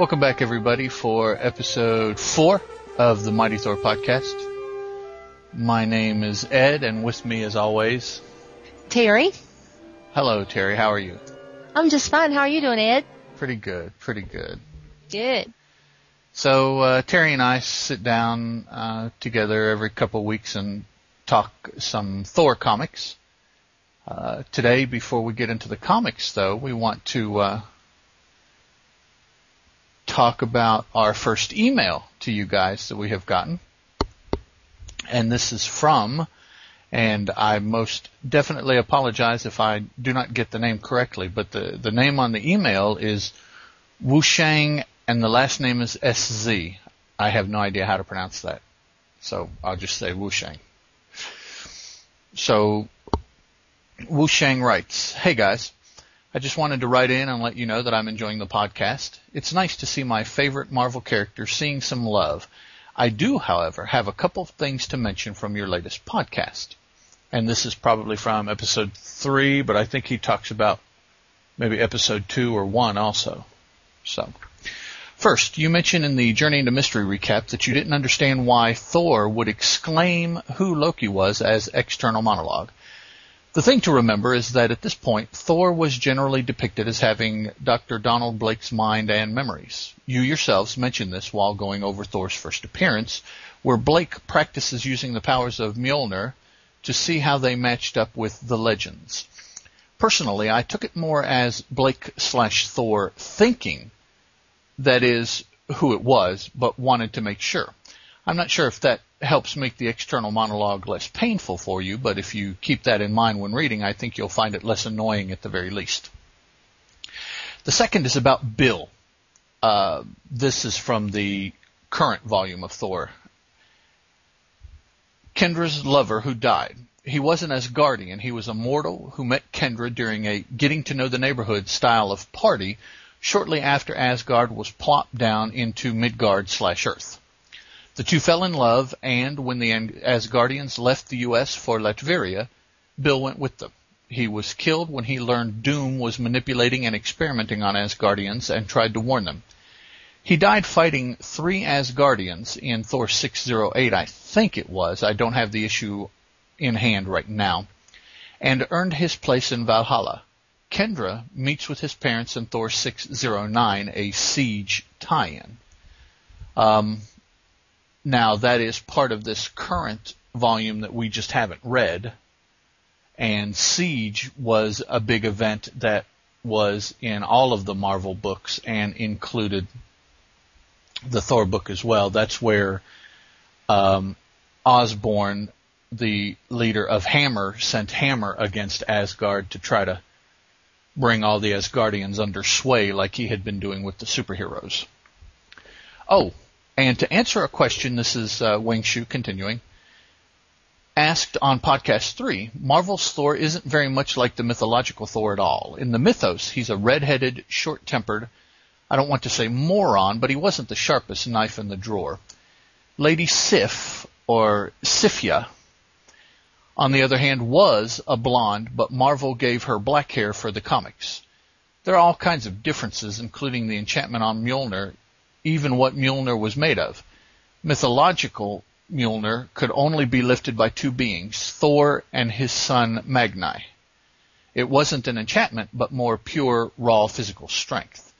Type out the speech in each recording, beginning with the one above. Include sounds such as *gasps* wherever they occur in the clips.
Welcome back, everybody, for episode four of the Mighty Thor podcast. My name is Ed, and with me, as always, Teri. hello, Teri. How are you? I'm just fine. How are you doing, Ed? Pretty good. Pretty good. Good. So uh, Teri and I sit down uh, together every couple of weeks and talk some Thor comics. Uh, today, before we get into the comics, though, we want to uh, talk about our first email to you guys that we have gotten, and this is from. And I most definitely apologize if I do not get the name correctly, but the, the name on the email is Wushang and the last name is SZ. I have no idea how to pronounce that. So I'll just say Wushang. So Wushang writes, Hey guys, I just wanted to write in and let you know that I'm enjoying the podcast. It's nice to see my favorite Marvel character seeing some love. I do, however, have a couple of things to mention from your latest podcast. And this is probably from episode three, but I think he talks about maybe episode two or one also. So, first, you mentioned in the Journey into Mystery recap that you didn't understand why Thor would exclaim who Loki was as external monologue. The thing to remember is that at this point, Thor was generally depicted as having Dr. Donald Blake's mind and memories. You yourselves mentioned this while going over Thor's first appearance, where Blake practices using the powers of Mjolnir to see how they matched up with the legends. Personally, I took it more as Blake slash Thor thinking that is who it was, but wanted to make sure. I'm not sure if that helps make the external monologue less painful for you, but if you keep that in mind when reading, I think you'll find it less annoying at the very least. The second is about Bill. Uh, this is from the current volume of Thor. Kendra's lover who died. He wasn't Asgardian. He was a mortal who met Kendra during a getting to know the neighborhood style of party shortly after Asgard was plopped down into Midgard slash Earth. The two fell in love, and when the Asgardians left the U.S. for Latveria, Bill went with them. He was killed when he learned Doom was manipulating and experimenting on Asgardians and tried to warn them. He died fighting three Asgardians in Thor 608, I think it was. I don't have the issue in hand right now. And earned his place in Valhalla. Kendra meets with his parents in Thor 609, a siege tie-in. Um, now that is part of this current volume that we just haven't read. And Siege was a big event that was in all of the Marvel books and included the Thor book as well. That's where um, Osborn, the leader of Hammer, sent Hammer against Asgard to try to bring all the Asgardians under sway like he had been doing with the superheroes. Oh, and to answer a question, this is uh, Wang Shu continuing, asked on podcast three, Marvel's Thor isn't very much like the mythological Thor at all. In the mythos, he's a red-headed, short-tempered, I don't want to say moron, but he wasn't the sharpest knife in the drawer. Lady Sif, or Sifia, on the other hand, was a blonde, but Marvel gave her black hair for the comics. There are all kinds of differences, including the enchantment on Mjolnir, even what Mjolnir was made of. Mythological Mjolnir could only be lifted by two beings, Thor and his son Magni. It wasn't an enchantment, but more pure, raw physical strength.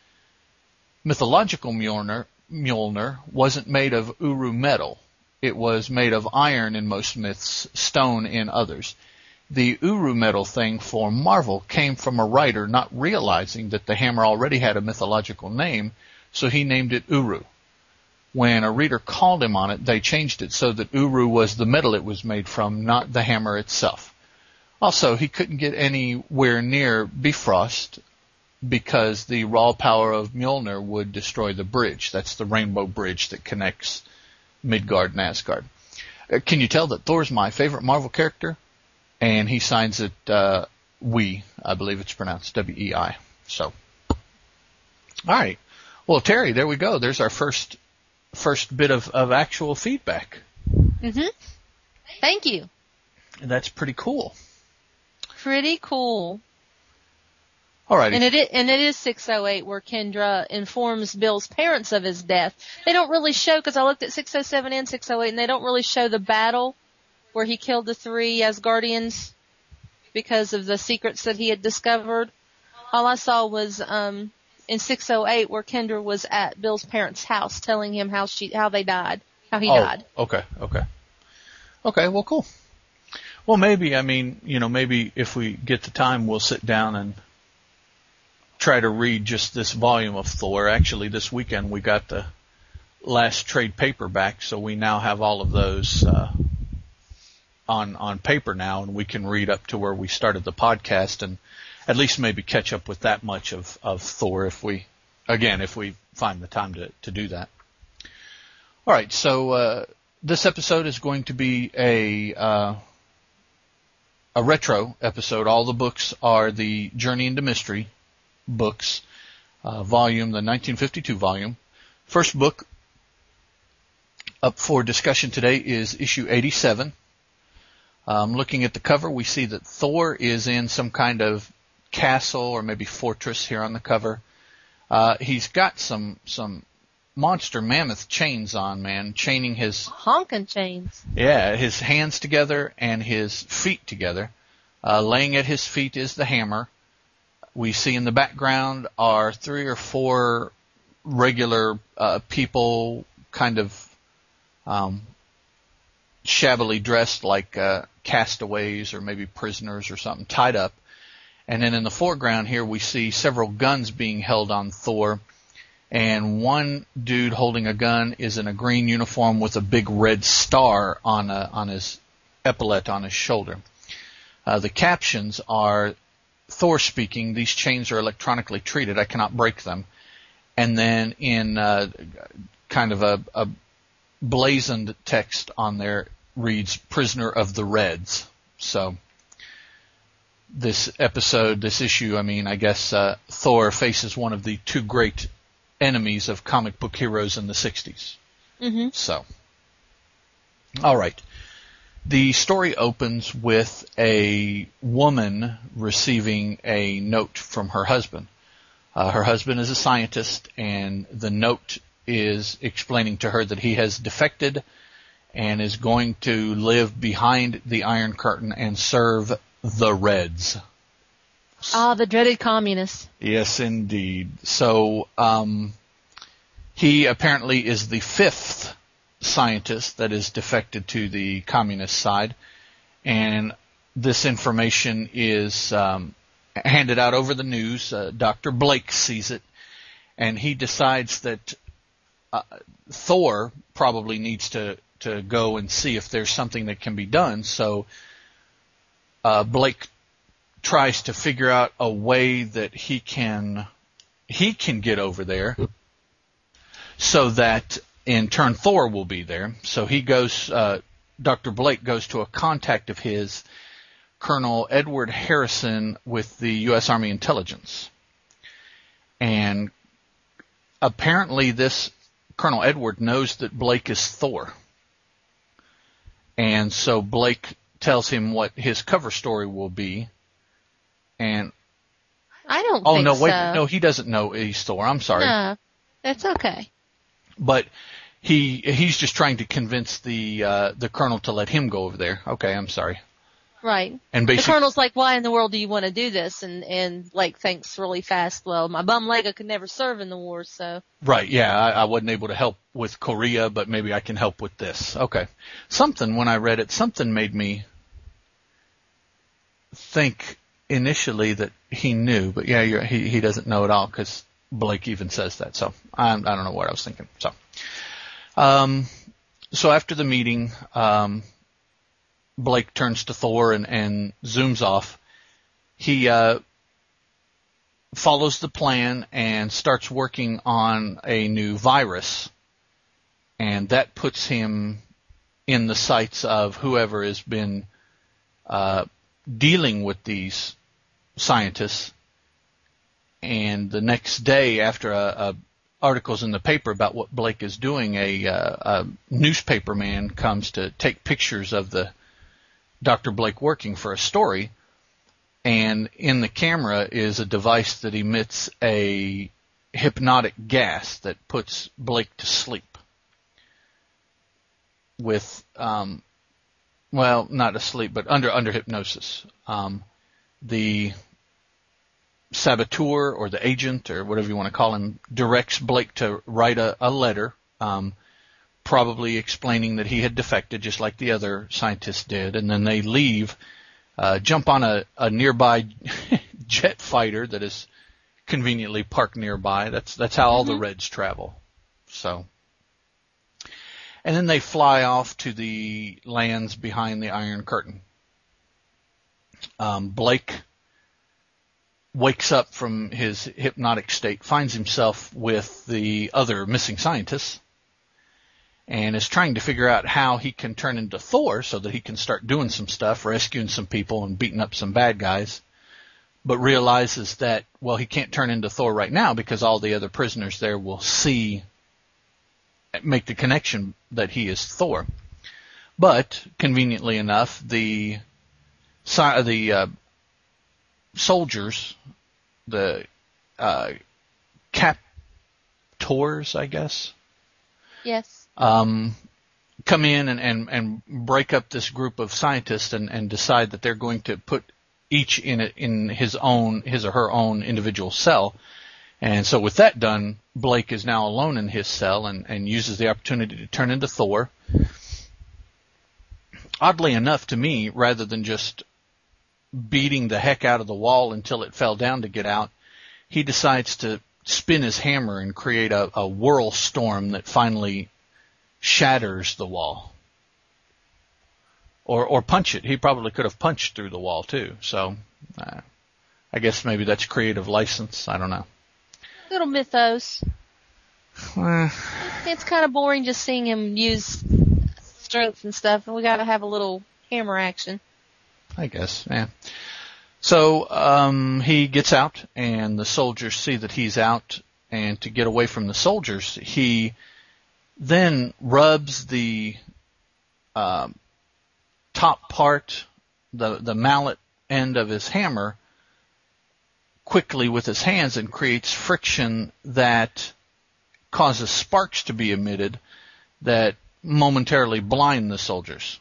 Mythological Mjolnir, Mjolnir wasn't made of Uru metal. It was made of iron in most myths, stone in others. The Uru metal thing for Marvel came from a writer not realizing that the hammer already had a mythological name, so he named it Uru. When a reader called him on it, they changed it so that Uru was the metal it was made from, not the hammer itself. Also, he couldn't get anywhere near Bifrost because the raw power of Mjolnir would destroy the bridge. That's the rainbow bridge that connects Midgard and Asgard. Uh, can you tell that Thor's my favorite Marvel character? And he signs it uh, We, I believe it's pronounced W-E-I. So, all right. Well, Teri, there we go. There's our first first bit of, of actual feedback. Mm-hmm. Thank you. And that's pretty cool. Pretty cool. All righty. And it is, and it is 608 where Kendra informs Bill's parents of his death. They don't really show because I looked at 607 and 608 and they don't really show the battle where he killed the three Asgardians because of the secrets that he had discovered. All I saw was um in 608 where Kendra was at Bill's parents' house telling him how she how they died, how he oh, died. Okay, okay. Okay, well cool. Well maybe, I mean, you know, maybe if we get the time we'll sit down and try to read just this volume of Thor. Actually this weekend we got the last trade paperback, so we now have all of those uh on on paper now and we can read up to where we started the podcast and at least maybe catch up with that much of, of Thor if we, again, if we find the time to, to do that. All right, so uh, this episode is going to be a uh, a retro episode. All the books are the Journey into Mystery books, uh, volume, the 1952 volume. First book up for discussion today is issue 87. Um, looking at the cover, we see that Thor is in some kind of castle or maybe fortress here on the cover. Uh, he's got some some monster mammoth chains on, man, chaining his Honkin' chains. yeah his hands together and his feet together. Uh, laying at his feet is the hammer. We see in the background are three or four regular uh, people, kind of um, shabbily dressed like uh, castaways or maybe prisoners or something, tied up. And then in the foreground here, we see several guns being held on Thor. And one dude holding a gun is in a green uniform with a big red star on a, on his epaulette on his shoulder. Uh, the captions are Thor speaking. These chains are electronically treated. I cannot break them. And then in uh, kind of a, a blazoned text on there reads "Prisoner of the Reds." So this episode, this issue, I mean, I guess uh, Thor faces one of the two great enemies of comic book heroes in the 60s. Mm-hmm. So, all right. The story opens with a woman receiving a note from her husband. Uh, her husband is a scientist, and the note is explaining to her that he has defected and is going to live behind the Iron Curtain and serve the Reds. Ah, the dreaded communists. Yes, indeed. So, um, he apparently is the fifth scientist that is defected to the communist side, and this information is um, handed out over the news. Uh, Dr. Blake sees it, and he decides that uh, Thor probably needs to to go and see if there's something that can be done. So uh, Blake tries to figure out a way that he can he can get over there, so that in turn Thor will be there. So he goes. Uh, Dr. Blake goes to a contact of his, Colonel Edward Harrison with the U.S. Army Intelligence, and apparently this Colonel Edward knows that Blake is Thor. And so Blake tells him what his cover story will be. And I don't know. oh no, wait, so. no, he doesn't know he's Thor. I'm sorry, No, that's okay. but he he's just trying to convince the uh, the colonel to let him go over there. Okay, I'm sorry. Right. And The basically, colonel's like, why in the world do you want to do this? And, and like thinks really fast, well, my bum leg I could never serve in the war, so. right? Yeah, I, I wasn't able to help with Korea, but maybe I can help with this. Okay, something when I read it, something made me think initially that he knew, but yeah, you're, he he doesn't know at all because Blake even says that. So I I don't know what I was thinking. So, um, so after the meeting, um, Blake turns to Thor and and zooms off. He uh follows the plan and starts working on a new virus, and that puts him in the sights of whoever has been uh, dealing with these scientists. And the next day, after a, a articles in the paper about what Blake is doing, a, uh, a newspaper man comes to take pictures of the Dr. Blake working for a story. and in the camera is a device that emits a hypnotic gas that puts Blake to sleep with um, well, not asleep, but under under hypnosis. Um, the saboteur or the agent or whatever you want to call him directs Blake to write a, a letter, um, probably explaining that he had defected, just like the other scientists did, and then they leave, uh, jump on a, a nearby *laughs* jet fighter that is conveniently parked nearby. That's that's how all mm-hmm. the Reds travel. So and then they fly off to the lands behind the Iron Curtain. Um, Blake wakes up from his hypnotic state, finds himself with the other missing scientists, and is trying to figure out how he can turn into Thor so that he can start doing some stuff, rescuing some people and beating up some bad guys. But realizes that, well, he can't turn into Thor right now because all the other prisoners there will see make the connection that he is Thor. But conveniently enough, the the uh, soldiers, the uh, captors, I guess. Yes. Um, come in and, and, and break up this group of scientists and, and decide that they're going to put each in it in his own his or her own individual cell and so with that done, Blake is now alone in his cell and, and uses the opportunity to turn into Thor. Oddly enough to me, rather than just beating the heck out of the wall until it fell down to get out, he decides to spin his hammer and create a, a whirl storm that finally shatters the wall. Or, or punch it. He probably could have punched through the wall too. So, uh, I guess maybe that's creative license. I don't know little mythos. it's kind of boring just seeing him use strength and stuff, and we got to have a little hammer action. I guess, yeah. So um, he gets out, and the soldiers see that he's out, and to get away from the soldiers, he then rubs the uh, top part, the the mallet end of his hammer quickly with his hands and creates friction that causes sparks to be emitted that momentarily blind the soldiers.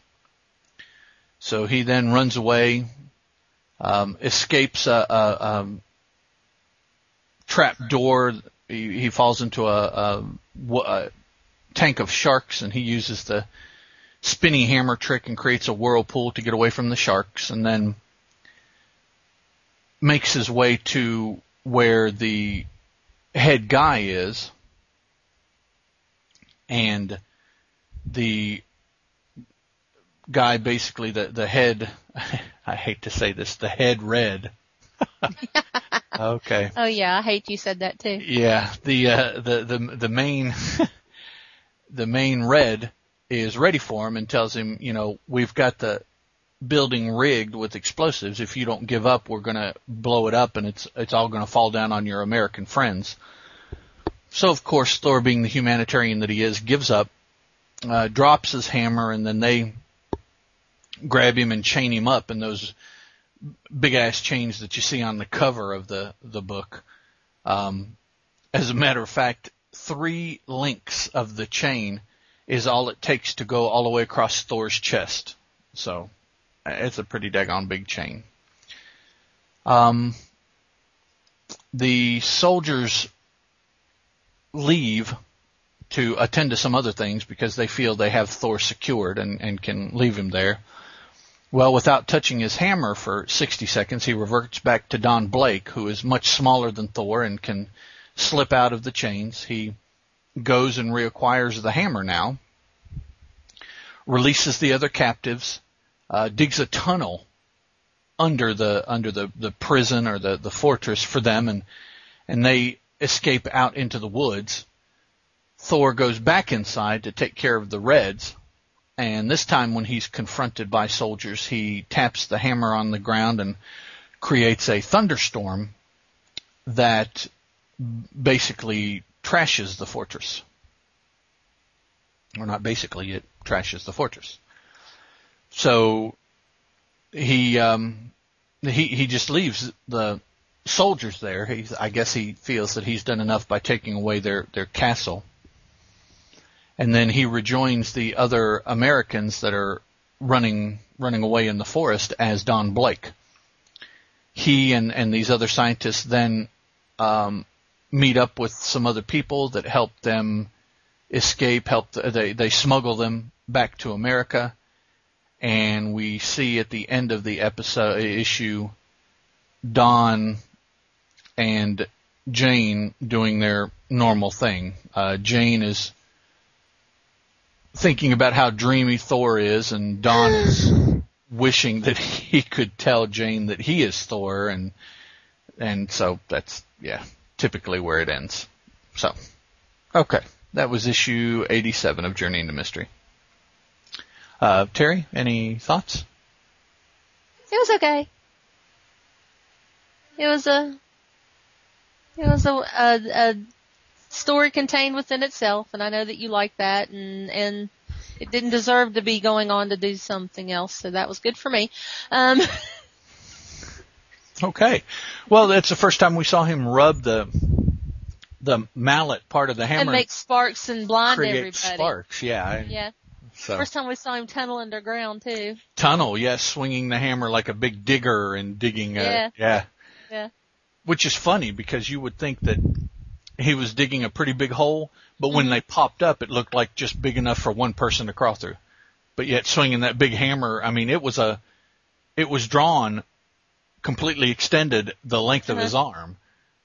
So he then runs away, um, escapes a, a, a trap door. He, he falls into a, a, tank of sharks, and he uses the spinning hammer trick and creates a whirlpool to get away from the sharks. And then makes his way to where the head guy is, and the guy basically the the head *laughs* I hate to say this the head red *laughs* okay oh yeah I hate you said that too yeah the uh, the the the main *laughs* the main red is ready for him and tells him you know we've got the building rigged with explosives. If you don't give up, we're going to blow it up and it's, it's all going to fall down on your American friends. So of course, Thor being the humanitarian that he is, gives up, uh, drops his hammer and then they grab him and chain him up in those big ass chains that you see on the cover of the, the book. Um, as a matter of fact, three links of the chain is all it takes to go all the way across Thor's chest. So it's a pretty daggone big chain. Um, the soldiers leave to attend to some other things because they feel they have Thor secured and, and can leave him there. Well, without touching his hammer for 60 seconds, he reverts back to Don Blake, who is much smaller than Thor and can slip out of the chains. He goes and reacquires the hammer now, releases the other captives, uh, digs a tunnel under the under the the prison or the the fortress for them, and and they escape out into the woods. Thor goes back inside to take care of the Reds, and this time when he's confronted by soldiers, he taps the hammer on the ground and creates a thunderstorm that basically trashes the fortress. Or not basically, it trashes the fortress. So he um, he he just leaves the soldiers there. He's, I guess he feels that he's done enough by taking away their their castle. And then he rejoins the other Americans that are running running away in the forest as Don Blake. He and and these other scientists then um, meet up with some other people that help them escape. Help they they smuggle them back to America, and we see at the end of the episode issue Don and Jane doing their normal thing. Uh, Jane is thinking about how dreamy Thor is, and Don is *gasps* wishing that he could tell Jane that he is Thor, and and so that's yeah, typically where it ends. So, okay, that was issue 87 of Journey into Mystery. Uh, Teri, any thoughts? It was okay. It was a it was a, a, a story contained within itself, and I know that you like that, and and it didn't deserve to be going on to do something else, so that was good for me. Um, *laughs* okay, well, that's the first time we saw him rub the the mallet part of the hammer and make sparks and blind create everybody. sparks. Yeah, Yeah. So First time we saw him tunnel underground too. tunnel, yes, swinging the hammer like a big digger and digging. A, Yeah. yeah, Yeah. which is funny because you would think that he was digging a pretty big hole, but when Mhm. they popped up, it looked like just big enough for one person to crawl through. But yet swinging that big hammer, I mean, it was a, it was drawn completely extended the length of Uh-huh. his arm.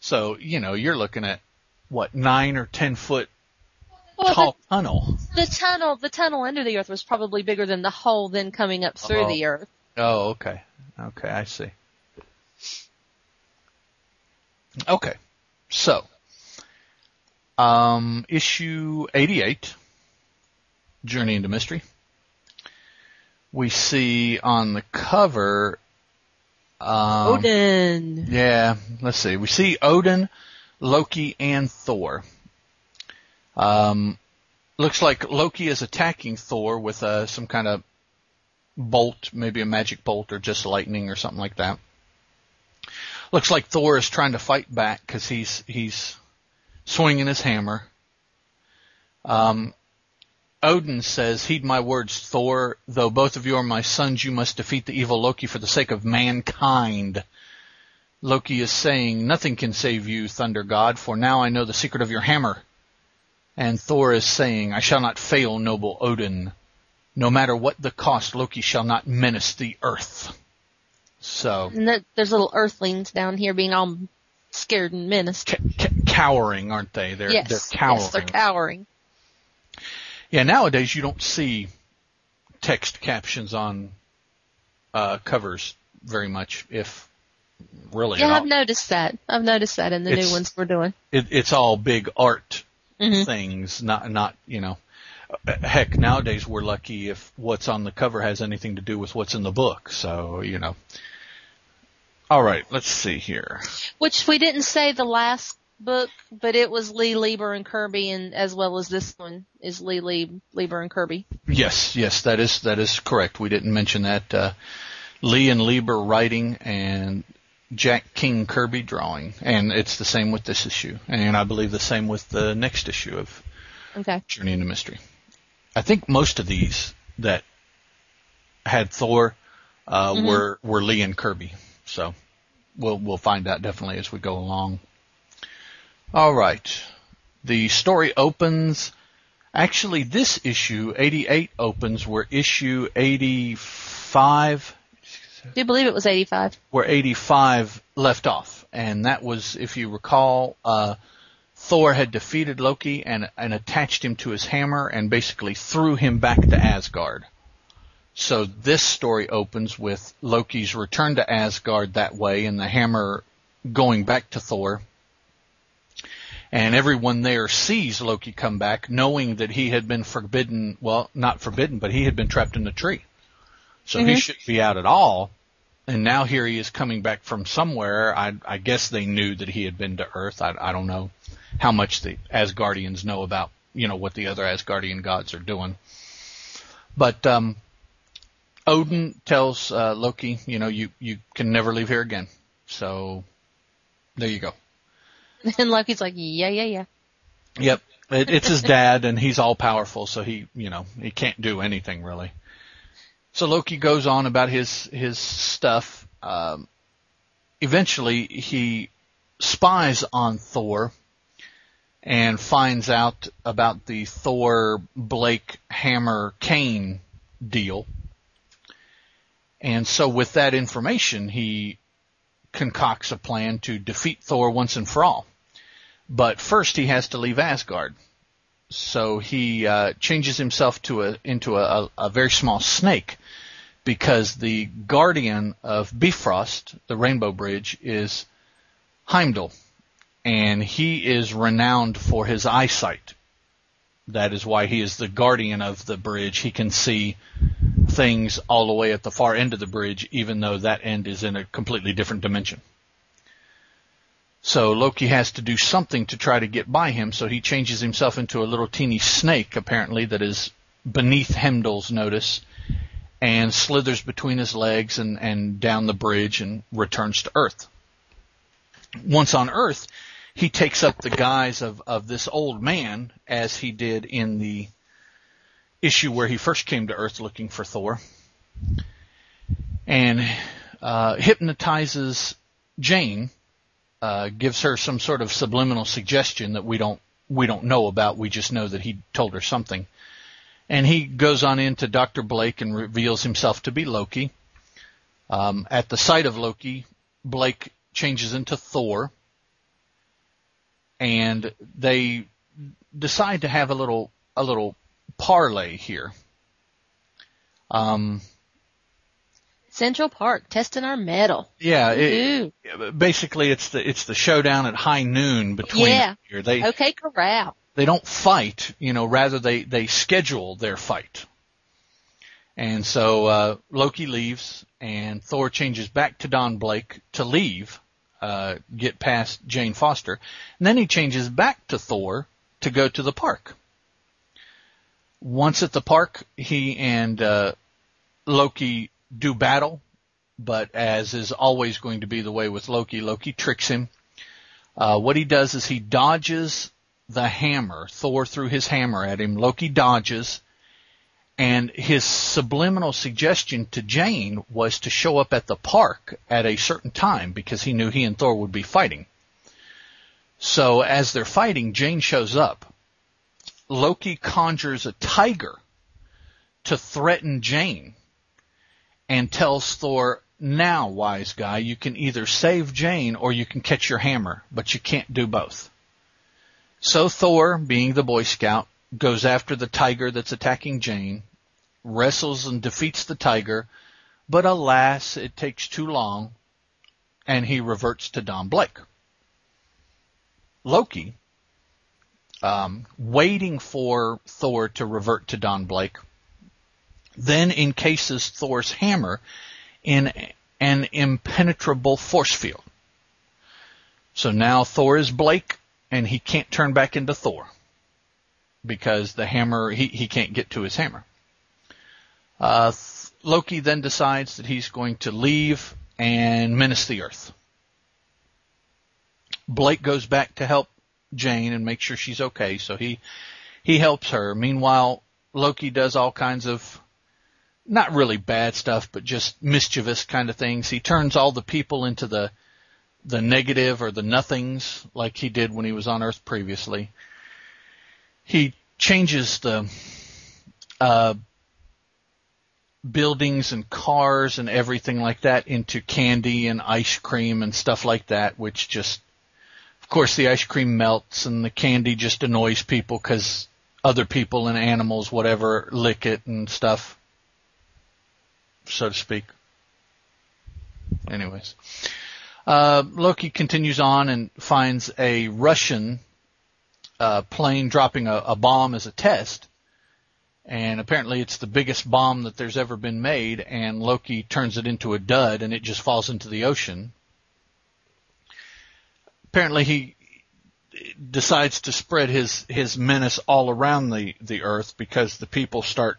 So, you know, you're looking at what, nine or ten foot Well, tall tunnel. the, the tunnel, the tunnel under the earth was probably bigger than the hole then coming up through Oh. the earth. Oh, okay. Okay, I see. Okay. So, um, issue 88, Journey into Mystery. We see on the cover, um, Odin. yeah, let's see. We see Odin, Loki, and Thor. Um, looks like Loki is attacking Thor with uh, some kind of bolt, maybe a magic bolt or just lightning or something like that. Looks like Thor is trying to fight back because he's he's swinging his hammer. Um, Odin says, "Heed my words, Thor. Though both of you are my sons, you must defeat the evil Loki for the sake of mankind." Loki is saying, "Nothing can save you, Thunder God, for now I know the secret of your hammer." And Thor is saying, "I shall not fail, noble Odin." No matter what the cost, Loki shall not menace the earth. So, And that, there's little earthlings down here being all scared and menaced. cowering, aren't they? They're, yes, they're cowering. yes, they're cowering. Yeah, nowadays you don't see text captions on uh, covers very much, if really Yeah, I've noticed that. I've noticed that in the new ones we're doing. It, it's all big art hmm things, not not you know. uh, Heck, nowadays we're lucky if what's on the cover has anything to do with what's in the book. So you know. All right, let's see here. Which we didn't say the last book, but it was Lee Lieber and Kirby, and as well as this one is Lee Lie- Lieber and Kirby. Yes, yes, that is that is correct. We didn't mention that. Uh, Lee and Lieber writing and Jack King Kirby drawing, and it's the same with this issue, and I believe the same with the next issue of Okay. Journey into Mystery. I think most of these that had Thor uh, Mhm. were were Lee and Kirby, so we'll we'll find out definitely as we go along. All right, the story opens. Actually, this issue 88 opens where issue 85 Do you believe it was 85? where 85 left off. And that was, if you recall, uh, Thor had defeated Loki and, and attached him to his hammer and basically threw him back to Asgard. So this story opens with Loki's return to Asgard that way and the hammer going back to Thor. And everyone there sees Loki come back knowing that he had been forbidden, well, not forbidden, but he had been trapped in the tree. So he Mhm. shouldn't be out at all. And now here he is coming back from somewhere. I, I guess they knew that he had been to Earth. I, I don't know how much the Asgardians know about, you know, what the other Asgardian gods are doing. But um, Odin tells uh, Loki, you know, you you can never leave here again. So there you go. *laughs* And Loki's like, yeah, yeah, yeah. Yep, it, it's his dad, and he's all powerful, so he, you know, he can't do anything really. So Loki goes on about his his stuff. Um, eventually, he spies on Thor and finds out about the Thor Blake Hammer cane deal. And so with that information, he concocts a plan to defeat Thor once and for all. But first he has to leave Asgard. So he uh, changes himself to a into a, a, very small snake because the guardian of Bifrost, the Rainbow Bridge, is Heimdall, and he is renowned for his eyesight. That is why he is the guardian of the bridge. He can see things all the way at the far end of the bridge, even though that end is in a completely different dimension. So Loki has to do something to try to get by him, so he changes himself into a little teeny snake, apparently, that is beneath Heimdall's notice, and slithers between his legs and, and down the bridge and returns to Earth. Once on Earth, he takes up the guise of, of this old man, as he did in the issue where he first came to Earth looking for Thor, and uh, hypnotizes Jane, uh, gives her some sort of subliminal suggestion that we don't we don't know about. We just know that he told her something, and he goes on into Doctor Blake and reveals himself to be Loki. Um, at the sight of Loki, Blake changes into Thor, and they decide to have a little a little parlay here. Um, Central Park testing our mettle. Yeah, it, basically it's the it's the showdown at high noon between yeah. here. They okay corral. They don't fight, you know, rather they they schedule their fight. And so uh, Loki leaves, and Thor changes back to Don Blake to leave, uh, get past Jane Foster, and then he changes back to Thor to go to the park. Once at the park, he and uh, Loki do battle, but as is always going to be the way with Loki, Loki tricks him. Uh, what he does is he dodges the hammer. Thor threw his hammer at him. Loki dodges, and his subliminal suggestion to Jane was to show up at the park at a certain time because he knew he and Thor would be fighting. So as they're fighting, Jane shows up. Loki conjures a tiger to threaten Jane and tells Thor, now, wise guy, you can either save Jane or you can catch your hammer, but you can't do both. So Thor, being the Boy Scout, goes after the tiger that's attacking Jane, wrestles and defeats the tiger, but alas, it takes too long, and he reverts to Don Blake. Loki, um, waiting for Thor to revert to Don Blake, then encases Thor's hammer in an impenetrable force field. So now Thor is Blake, and he can't turn back into Thor because the hammer he, he can't get to his hammer. Uh, Loki then decides that he's going to leave and menace the Earth. Blake goes back to help Jane and make sure she's okay. So he he helps her. Meanwhile, Loki does all kinds of not really bad stuff, but just mischievous kind of things. He turns all the people into the the negative or the nothings like he did when he was on Earth previously. He changes the uh, buildings and cars and everything like that into candy and ice cream and stuff like that, which just of course, the ice cream melts and the candy just annoys people because other people and animals, whatever, lick it and stuff, so to speak. Anyways, uh, Loki continues on and finds a Russian uh, plane dropping a, a bomb as a test, and apparently it's the biggest bomb that there's ever been made, and Loki turns it into a dud, and it just falls into the ocean. Apparently he decides to spread his his menace all around the the earth because the people start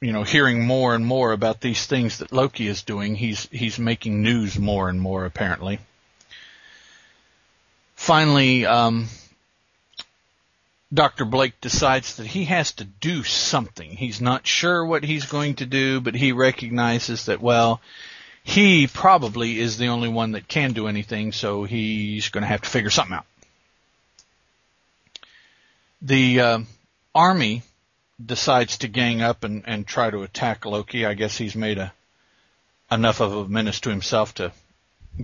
you know, hearing more and more about these things that Loki is doing. He's he's making news more and more apparently. Finally, um, Dr. Blake decides that he has to do something. He's not sure what he's going to do, but he recognizes that well, he probably is the only one that can do anything, so he's going to have to figure something out. The uh, army decides to gang up and, and try to attack Loki. I guess he's made a enough of a menace to himself to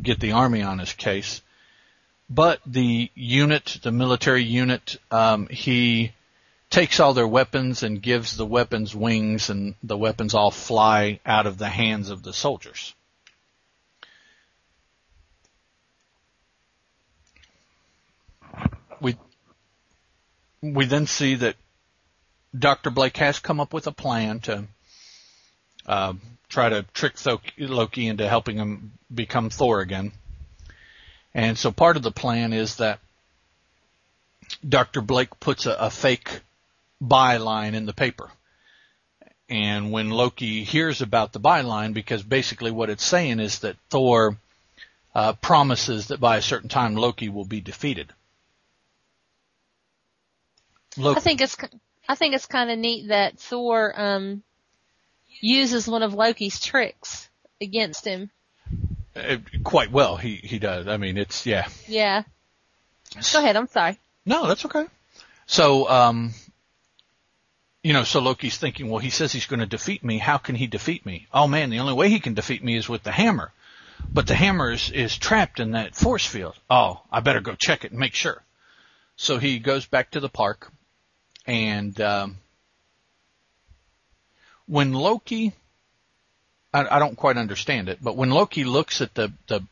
get the army on his case. But the unit, the military unit, um, he takes all their weapons and gives the weapons wings, and the weapons all fly out of the hands of the soldiers. We we then see that Dr. Blake has come up with a plan to uh, try to trick Loki into helping him become Thor again. And so part of the plan is that Dr. Blake puts a, a fake byline in the paper. And when Loki hears about the byline, because basically what it's saying is that Thor uh, promises that by a certain time Loki will be defeated. Loki, I think it's I think it's kind of neat that Thor um, uses one of Loki's tricks against him. Uh, quite well, he he does. I mean, it's yeah. Yeah. Go ahead. I'm sorry. No, that's okay. So, um, you know, so Loki's thinking, well, he says he's going to defeat me. How can he defeat me? Oh man, the only way he can defeat me is with the hammer. But the hammer is, is trapped in that force field. Oh, I better go check it and make sure. So he goes back to the park and um, when Loki, I, I don't quite understand it, but when Loki looks at the the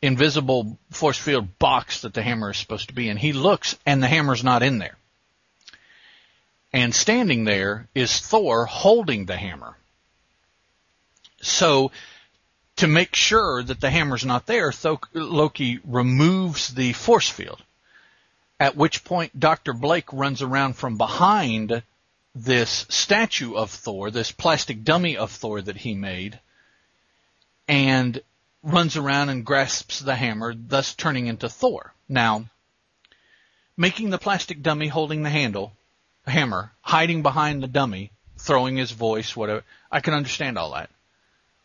invisible force field box that the hammer is supposed to be in, he looks and the hammer's not in there. And standing there is Thor holding the hammer. So to make sure that the hammer's not there, Loki removes the force field. At which point Dr. Blake runs around from behind this statue of Thor, this plastic dummy of Thor that he made, and runs around and grasps the hammer, thus turning into Thor. Now, making the plastic dummy holding the handle, hammer, hiding behind the dummy, throwing his voice, whatever, I can understand all that.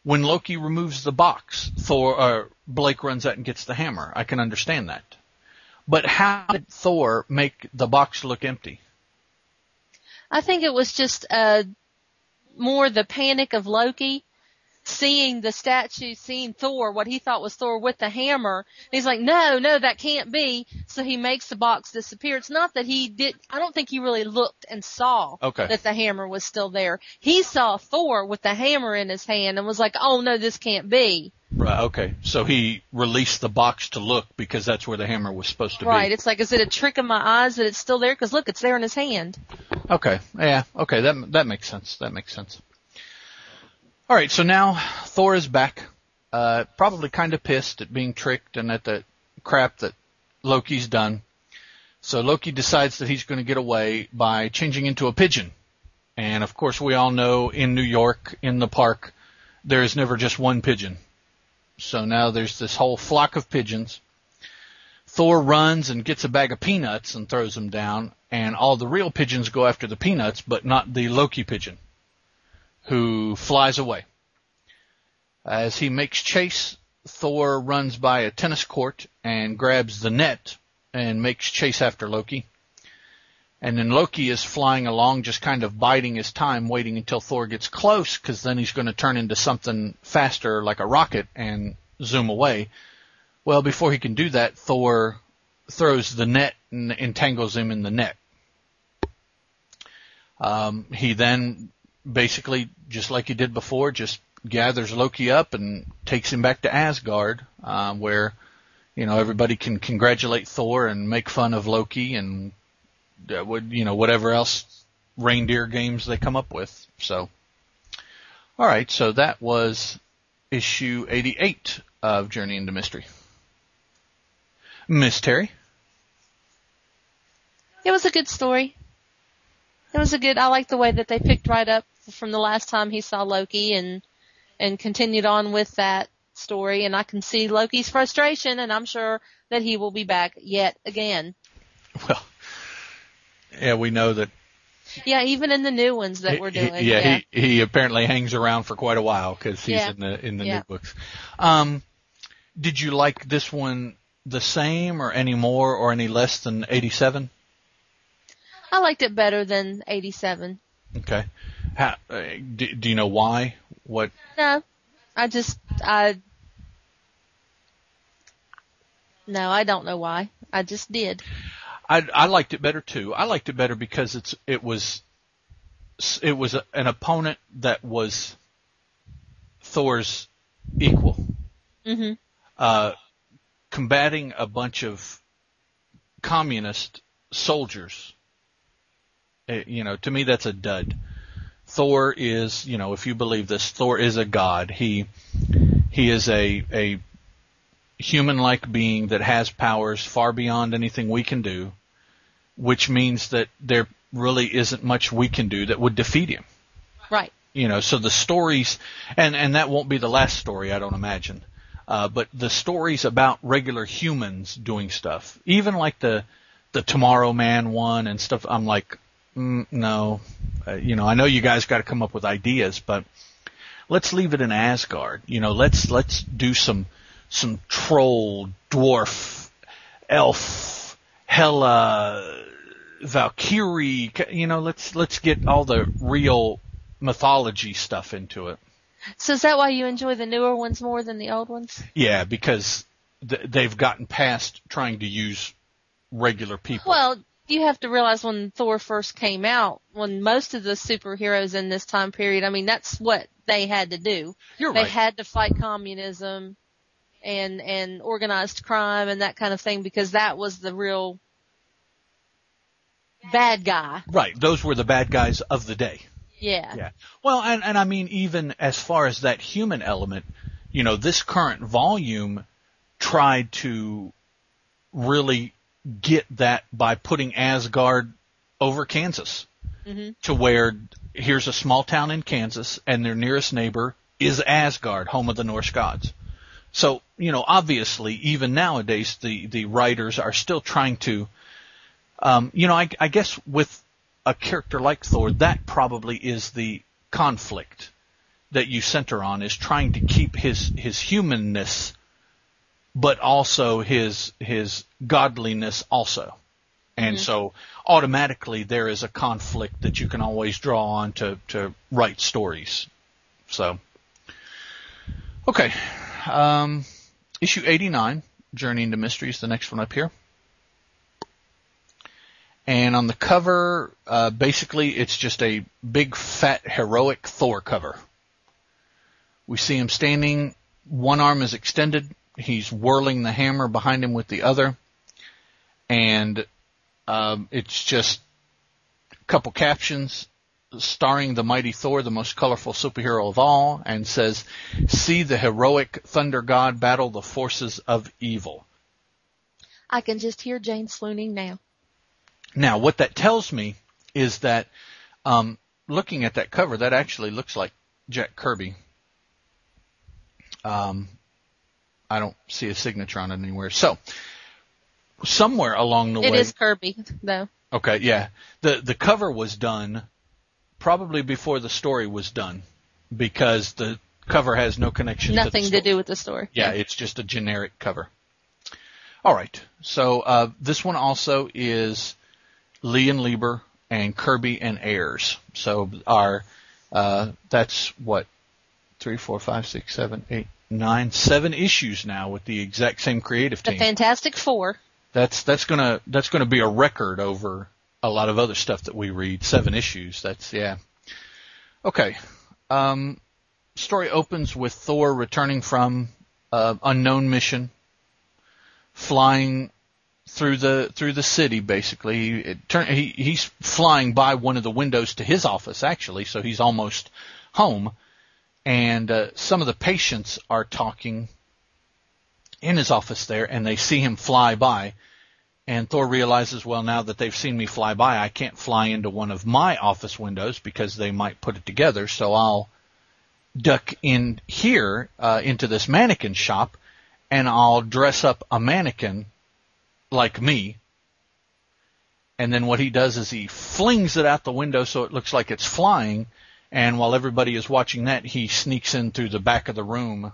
When Loki removes the box, Thor, uh, Blake runs out and gets the hammer. I can understand that. But how did Thor make the box look empty? I think it was just uh, more the panic of Loki seeing the statue, seeing Thor, what he thought was Thor with the hammer. he's like, no, no, that can't be. So he makes the box disappear. It's not that he did, I don't think he really looked and saw okay. that the hammer was still there. He saw Thor with the hammer in his hand and was like, oh no, this can't be. Right, okay. So he released the box to look because that's where the hammer was supposed to right. be. Right. It's like, is it a trick in my eyes that it's still there? Cause look, it's there in his hand. Okay. Yeah. Okay. That, that makes sense. That makes sense. All right, so now Thor is back, uh, probably kind of pissed at being tricked and at the crap that Loki's done. So Loki decides that he's going to get away by changing into a pigeon. And of course, we all know in New York, in the park, there is never just one pigeon. So now there's this whole flock of pigeons. Thor runs and gets a bag of peanuts and throws them down, and all the real pigeons go after the peanuts, but not the Loki pigeon who flies away. As he makes chase, Thor runs by a tennis court and grabs the net and makes chase after Loki. And then Loki is flying along, just kind of biding his time, waiting until Thor gets close, because then he's going to turn into something faster, like a rocket, and zoom away. Well, before he can do that, Thor throws the net and entangles him in the net. Um, he then basically, just like he did before, just gathers Loki up and takes him back to Asgard, uh, where, you know, everybody can congratulate Thor and make fun of Loki and, uh, would, you know, whatever else reindeer games they come up with. So, alright, so that was issue 88 of Journey into Mystery. Miss Teri? It was a good story. It was a good. I like the way that they picked right up from the last time he saw Loki and and continued on with that story. And I can see Loki's frustration, and I'm sure that he will be back yet again. Well, yeah, we know that. Yeah, even in the new ones that we're doing. He, yeah, yeah, he he apparently hangs around for quite a while because he's Yeah. in the in the Yeah. new books. Um, did you like this one the same, or any more, or any less than eighty seven? I liked it better than 87. Okay. How, uh, do, do you know why? What? No, I just I. No, I don't know why. I just did. I I liked it better too. I liked it better because it's it was it was a, an opponent that was Thor's equal, Mhm. uh, combating a bunch of communist soldiers. Uh, you know, to me that's a dud. Thor is, you know, if you believe this, Thor is a god. He he is a a human-like being that has powers far beyond anything we can do, which means that there really isn't much we can do that would defeat him. Right. You know, so the stories, and and that won't be the last story, I don't imagine. Uh, but the stories about regular humans doing stuff, even like the the Tomorrow Man one and stuff, I'm like, mm, no, uh, you know, I know you guys got to come up with ideas, but let's leave it in Asgard. You know, let's let's do some some troll, dwarf, elf, Hela, Valkyrie. You know, let's let's get all the real mythology stuff into it. So is that why you enjoy the newer ones more than the old ones? Yeah, because th- they've gotten past trying to use regular people. Well, you have to realize when Thor first came out, when most of the superheroes in this time period, I mean, that's what they had to do. You're they right. had to fight communism and and organized crime and that kind of thing because that was the real bad guy. right. Those were the bad guys of the day. Yeah. Yeah. Well, and, and I mean, even as far as that human element, you know, this current volume tried to really get that by putting Asgard over Kansas Mhm. to where here's a small town in Kansas and their nearest neighbor is Asgard, home of the Norse gods. So, you know, obviously, even nowadays, the, the writers are still trying to, um, you know, I, I guess with a character like Thor, that probably is the conflict that you center on is trying to keep his his humanness, but also his his godliness also. And so automatically there is a conflict that you can always draw on to to write stories. So okay, um, issue eighty nine, Journey into Mystery is the next one up here. And on the cover, uh, basically it's just a big fat heroic Thor cover. We see him standing, one arm is extended, he's whirling the hammer behind him with the other, and um, it's just a couple captions starring the mighty Thor, the most colorful superhero of all, and says, "See the heroic thunder god battle the forces of evil." I can just hear Jane swooning now. Now, what that tells me is that, um, looking at that cover, that actually looks like Jack Kirby. Um, I don't see a signature on it anywhere. So, somewhere along the It way, is Kirby though. okay, yeah, the the cover was done probably before the story was done because the cover has no connection. Nothing to, to the story. do with the story. Yeah, it's just a generic cover. All right. So uh, this one also is Lee and Lieber and Kirby and Ayers. So our uh, that's what three, four, five, six, seven, eight, nine, seven issues now with the exact same creative team. The. Fantastic Four. that's that's gonna that's gonna be a record over a lot of other stuff that we read. Seven issues. That's yeah. Okay. Um, story opens with Thor returning from uh, unknown mission, flying through the through the city. Basically, it turn, he he's flying by one of the windows to his office actually, so he's almost home. And uh, some of the patients are talking in his office there, and they see him fly by, And Thor realizes, well, now that they've seen me fly by, I can't fly into one of my office windows because they might put it together. So I'll duck in here uh, into this mannequin shop, and I'll dress up a mannequin like me. And then what he does is he flings it out the window so it looks like it's flying. And while everybody is watching that, he sneaks in through the back of the room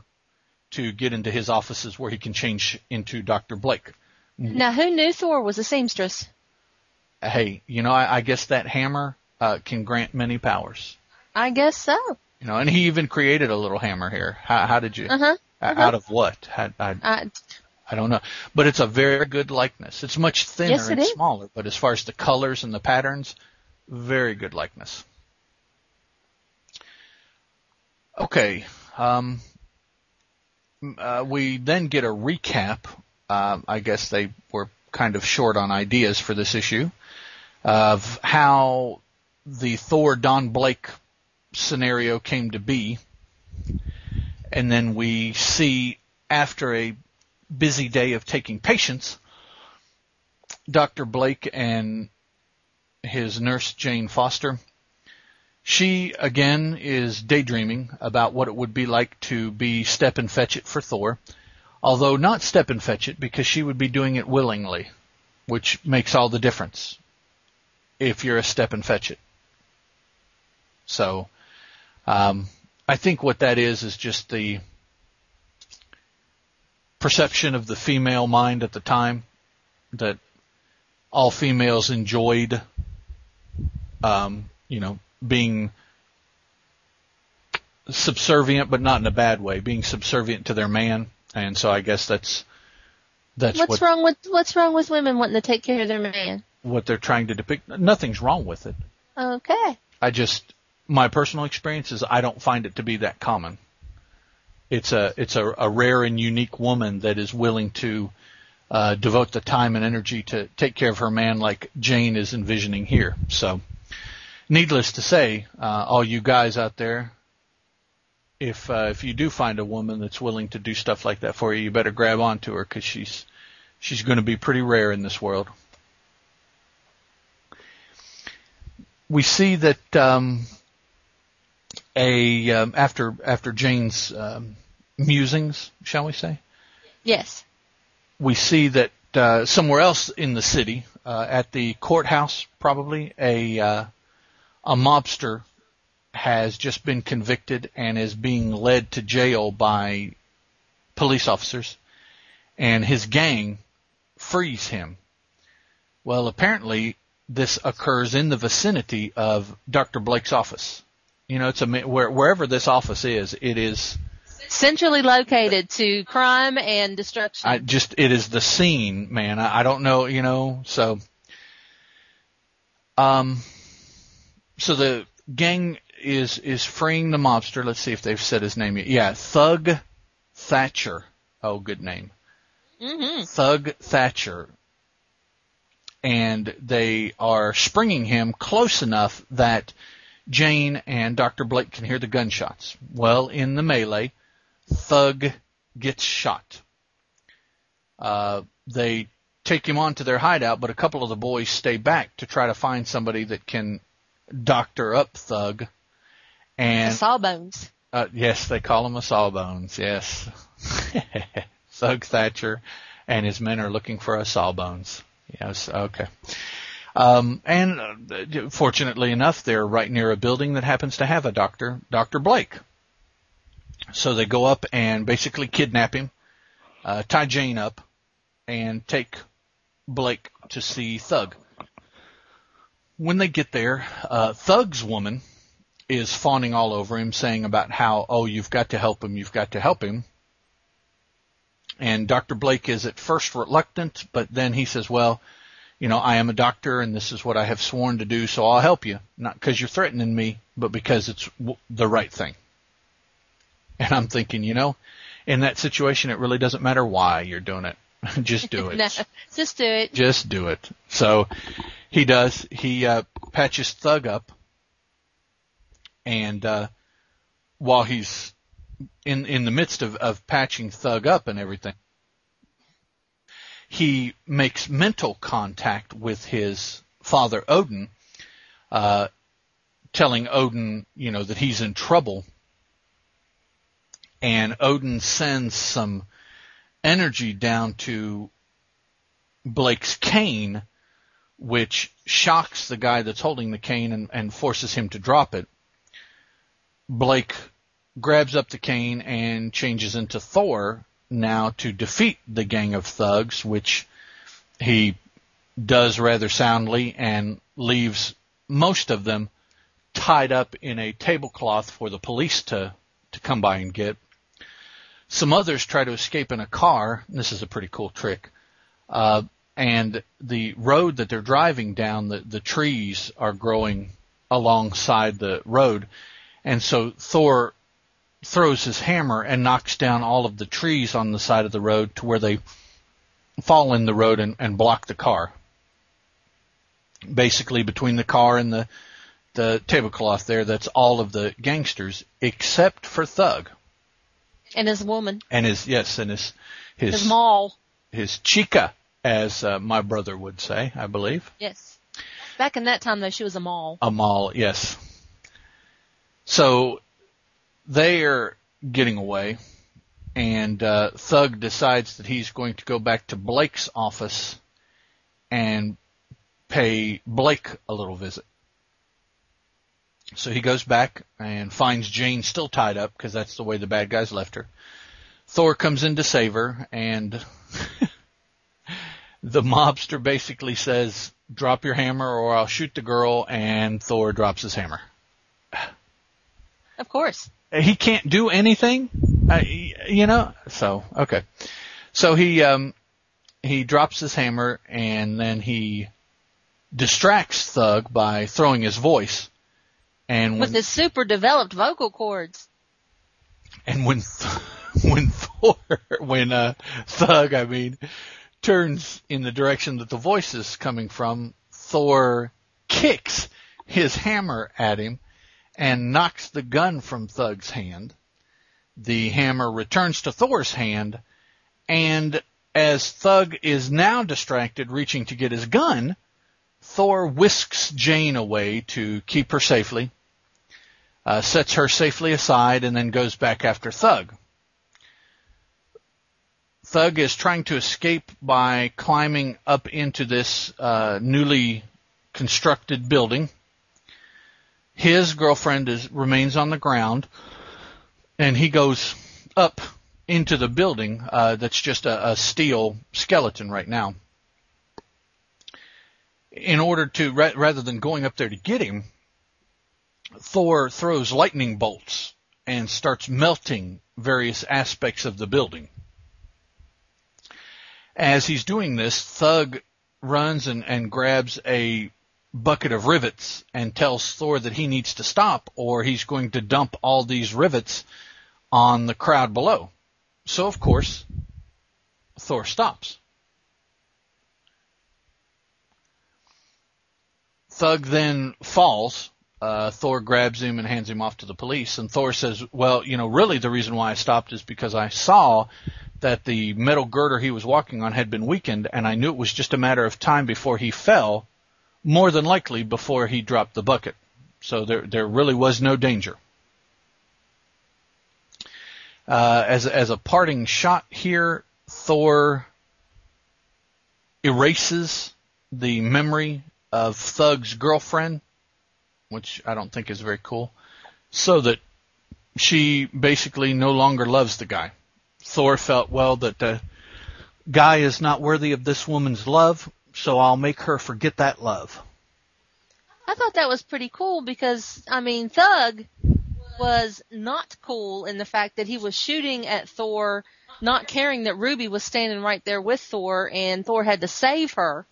to get into his offices where he can change into Dr. Blake. Now, who knew Thor was a seamstress? Hey, you know, I, I guess that hammer uh, can grant many powers. I guess so. You know, and he even created a little hammer here. How, how did you? Uh-huh. uh Out of what? How, I, I, I don't know, but it's a very good likeness. It's much thinner Yes, it and is. smaller, but as far as the colors and the patterns, very good likeness. Okay, um, uh, we then get a recap. Uh, I guess they were kind of short on ideas for this issue of how the Thor Don Blake scenario came to be, and then we see after a busy day of taking patients, Dr. Blake and his nurse Jane Foster. She again is daydreaming about what it would be like to be step and fetch it for Thor, although not step and fetch it because she would be doing it willingly, which makes all the difference if you're a step and fetch it. So, um, I think what that is is just the perception of the female mind at the time that all females enjoyed, um, you know, being subservient, but not in a bad way, being subservient to their man. And so I guess that's, that's what's what, wrong with what's wrong with women wanting to take care of their man? what they're trying to depict. Nothing's wrong with it. Okay. I just, my personal experience is I don't find it to be that common. It's a, it's a, a rare and unique woman that is willing to, uh, devote the time and energy to take care of her man like Jane is envisioning here. So, needless to say, uh, all you guys out there, if, uh, if you do find a woman that's willing to do stuff like that for you, you better grab onto her because she's, she's going to be pretty rare in this world. we see that um, a um, after after Jane's um, musings, shall we say, Yes. we see that uh, somewhere else in the city, uh, at the courthouse, probably a uh, a mobster has just been convicted and is being led to jail by police officers, and his gang frees him. Well, apparently this occurs in the vicinity of Dr. Blake's office. You know, it's a where, wherever this office is, it is Centrally located to crime and destruction. I just it is the scene, man. I, I don't know, you know. So, um, so the gang is is freeing the mobster. Let's see if they've said his name yet. Yeah, Thug Thatcher. Oh, good name. hmm Thug Thatcher. And they are springing him close enough that Jane and Dr. Blake can hear the gunshots. Well, in the melee, Thug gets shot. Uh, they take him on to their hideout, but a couple of the boys stay back to try to find somebody that can doctor up Thug. And sawbones. uh, yes, they call him a sawbones. Yes, *laughs* Thug Thatcher and his men are looking for a sawbones. Yes, okay. Um, and uh, fortunately enough, they're right near a building that happens to have a doctor, Doctor Blake. So they go up and basically kidnap him, uh, tie Jane up, and take Blake to see Thug. When they get there, uh, Thug's woman is fawning all over him, saying about how, oh, you've got to help him, you've got to help him. And Dr. Blake is at first reluctant, but then he says, well, you know, I am a doctor and this is what I have sworn to do, so I'll help you. Not because you're threatening me, but because it's w- the right thing. And I'm thinking, you know, in that situation, it really doesn't matter why you're doing it. *laughs* Just do it. *laughs* no, just do it. Just do it. So he does. He uh, patches Thug up, and uh, while he's in in the midst of, of patching Thug up and everything, he makes mental contact with his father Odin, uh, telling Odin, you know, that he's in trouble. And Odin sends some energy down to Blake's cane, which shocks the guy that's holding the cane and, and forces him to drop it. Blake grabs up the cane and changes into Thor now to defeat the gang of thugs, which he does rather soundly and leaves most of them tied up in a tablecloth for the police to, to come by and get. Some others try to escape in a car. This is a pretty cool trick. Uh, and the road that they're driving down, the, the trees are growing alongside the road. And so Thor throws his hammer and knocks down all of the trees on the side of the road to where they fall in the road and, and block the car. Basically between the car and the, the tablecloth there, that's all of the gangsters except for Thug. And his woman. And his, yes, and his, his, his moll. His chica, as uh, my brother would say, I believe. Yes. Back in that time though, she was a moll. A moll, yes. So they are getting away, and uh, Thug decides that he's going to go back to Blake's office and pay Blake a little visit. So he goes back and finds Jane still tied up because that's the way the bad guys left her. Thor comes in to save her and *laughs* the mobster basically says, drop your hammer or I'll shoot the girl and Thor drops his hammer. Of course he can't do anything, uh, you know. So okay, so he um he drops his hammer and then he distracts Thug by throwing his voice, and when, with his super developed vocal cords. And when *laughs* when Thor when uh Thug I mean turns in the direction that the voice is coming from, Thor kicks his hammer at him and knocks the gun from Thug's hand. The hammer returns to Thor's hand, and as Thug is now distracted reaching to get his gun, Thor whisks Jane away to keep her safely, uh, sets her safely aside, and then goes back after Thug. Thug is trying to escape by climbing up into this uh, newly constructed building his girlfriend is remains on the ground, and he goes up into the building. Uh, that's just a, a steel skeleton right now. In order to ra- rather than going up there to get him, Thor throws lightning bolts and starts melting various aspects of the building. As he's doing this, Thug runs and, and grabs a bucket of rivets and tells Thor that he needs to stop or he's going to dump all these rivets on the crowd below. So of course, Thor stops. Thug then falls. Uh, Thor grabs him and hands him off to the police. And Thor says, well, you know, really the reason why I stopped is because I saw that the metal girder he was walking on had been weakened and I knew it was just a matter of time before he fell more than likely before he dropped the bucket. So there, there really was no danger. Uh, as, as a parting shot here, Thor erases the memory of Thug's girlfriend, which I don't think is very cool, so that she basically no longer loves the guy. Thor felt, well, that the guy is not worthy of this woman's love, so I'll make her forget that love. I thought that was pretty cool because, I mean, Thug was not cool in the fact that he was shooting at Thor, not caring that Ruby was standing right there with Thor and Thor had to save her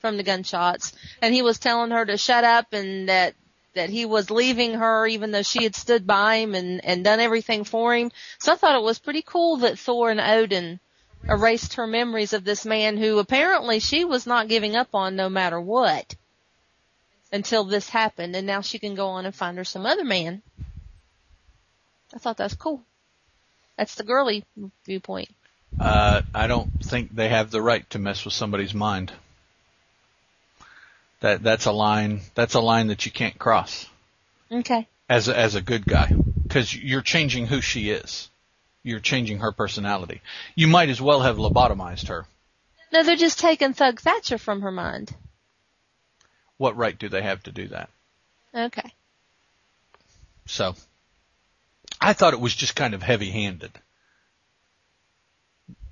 from the gunshots. And he was telling her to shut up and that that he was leaving her even though she had stood by him and, and done everything for him. So I thought it was pretty cool that Thor and Odin erased her memories of this man who apparently she was not giving up on no matter what until this happened and now she can go on and find her some other man. I thought that was cool. That's the girly viewpoint. Uh, I don't think they have the right to mess with somebody's mind. That that's a line. That's a line that you can't cross Okay. as a, as a good guy because you're changing who she is. You're changing her personality. You might as well have lobotomized her. No, they're just taking Thug Thatcher from her mind. What right do they have to do that? Okay. So, I thought it was just kind of heavy-handed.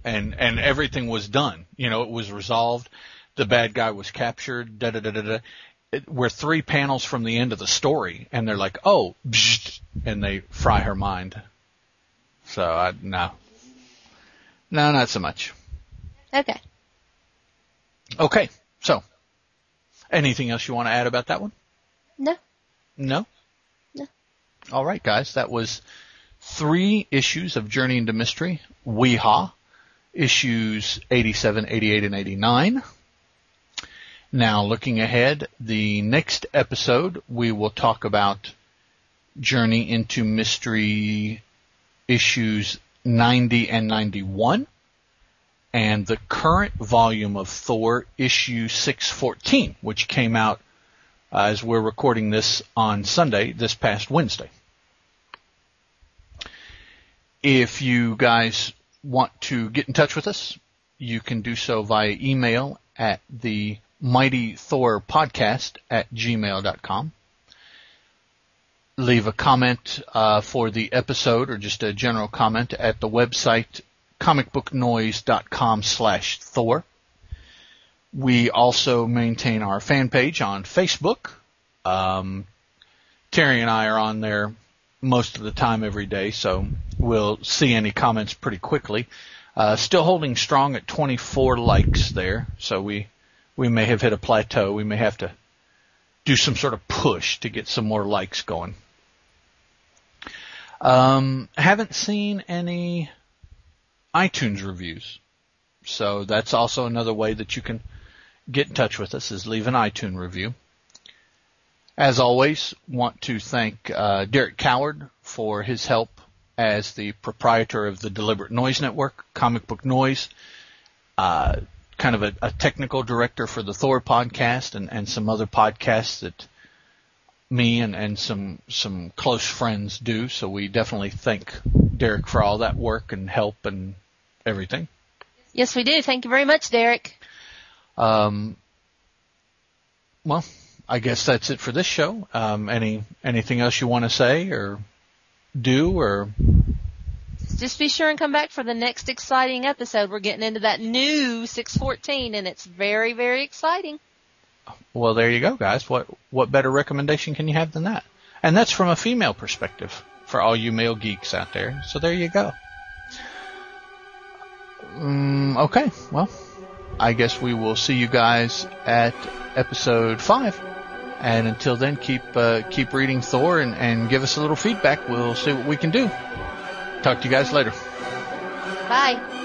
And, and everything was done. You know, it was resolved. The bad guy was captured. Da da da da da. It, we're three panels from the end of the story, and they're like, "Oh," and they fry her mind. So I no, no, not so much. Okay. Okay, so anything else you want to add about that one? No. No? No. All right, guys. That was three issues of Journey into Mystery, Weehaw, issues 87, 88, and 89. Now, looking ahead, the next episode, we will talk about Journey into Mystery issues 90 and 91 and the current volume of Thor issue 614, which came out uh, as we're recording this on Sunday, this past Wednesday. If you guys want to get in touch with us, you can do so via email at the Mighty Thor podcast at gmail.com. Leave a comment uh, for the episode or just a general comment at the website comicbooknoise.com slash Thor. We also maintain our fan page on Facebook. Um, Teri and I are on there most of the time every day, so we'll see any comments pretty quickly. Uh, still holding strong at 24 likes there, so we we may have hit a plateau. We may have to do some sort of push to get some more likes going. Um, haven't seen any iTunes reviews. So that's also another way that you can get in touch with us is leave an iTunes review. As always, want to thank uh, Derek Coward for his help as the proprietor of the Deliberate Noise Network, Comic Book Noise, uh, kind of a, a, technical director for the Thor podcast and, and some other podcasts that me and, and some some close friends do. So we definitely thank Derek for all that work and help and everything. Yes, we do. Thank you very much, Derek. Um, well, I guess that's it for this show. Um, any anything else you want to say or do or? Just be sure and come back for the next exciting episode. We're getting into that new 614 and it's very, very exciting. Well, there you go, guys. What what better recommendation can you have than that? And that's from a female perspective for all you male geeks out there. So there you go. Um, okay, well, I guess we will see you guys at episode five. And until then, keep uh, keep reading Thor and, and give us a little feedback. We'll see what we can do. Talk to you guys later. Bye.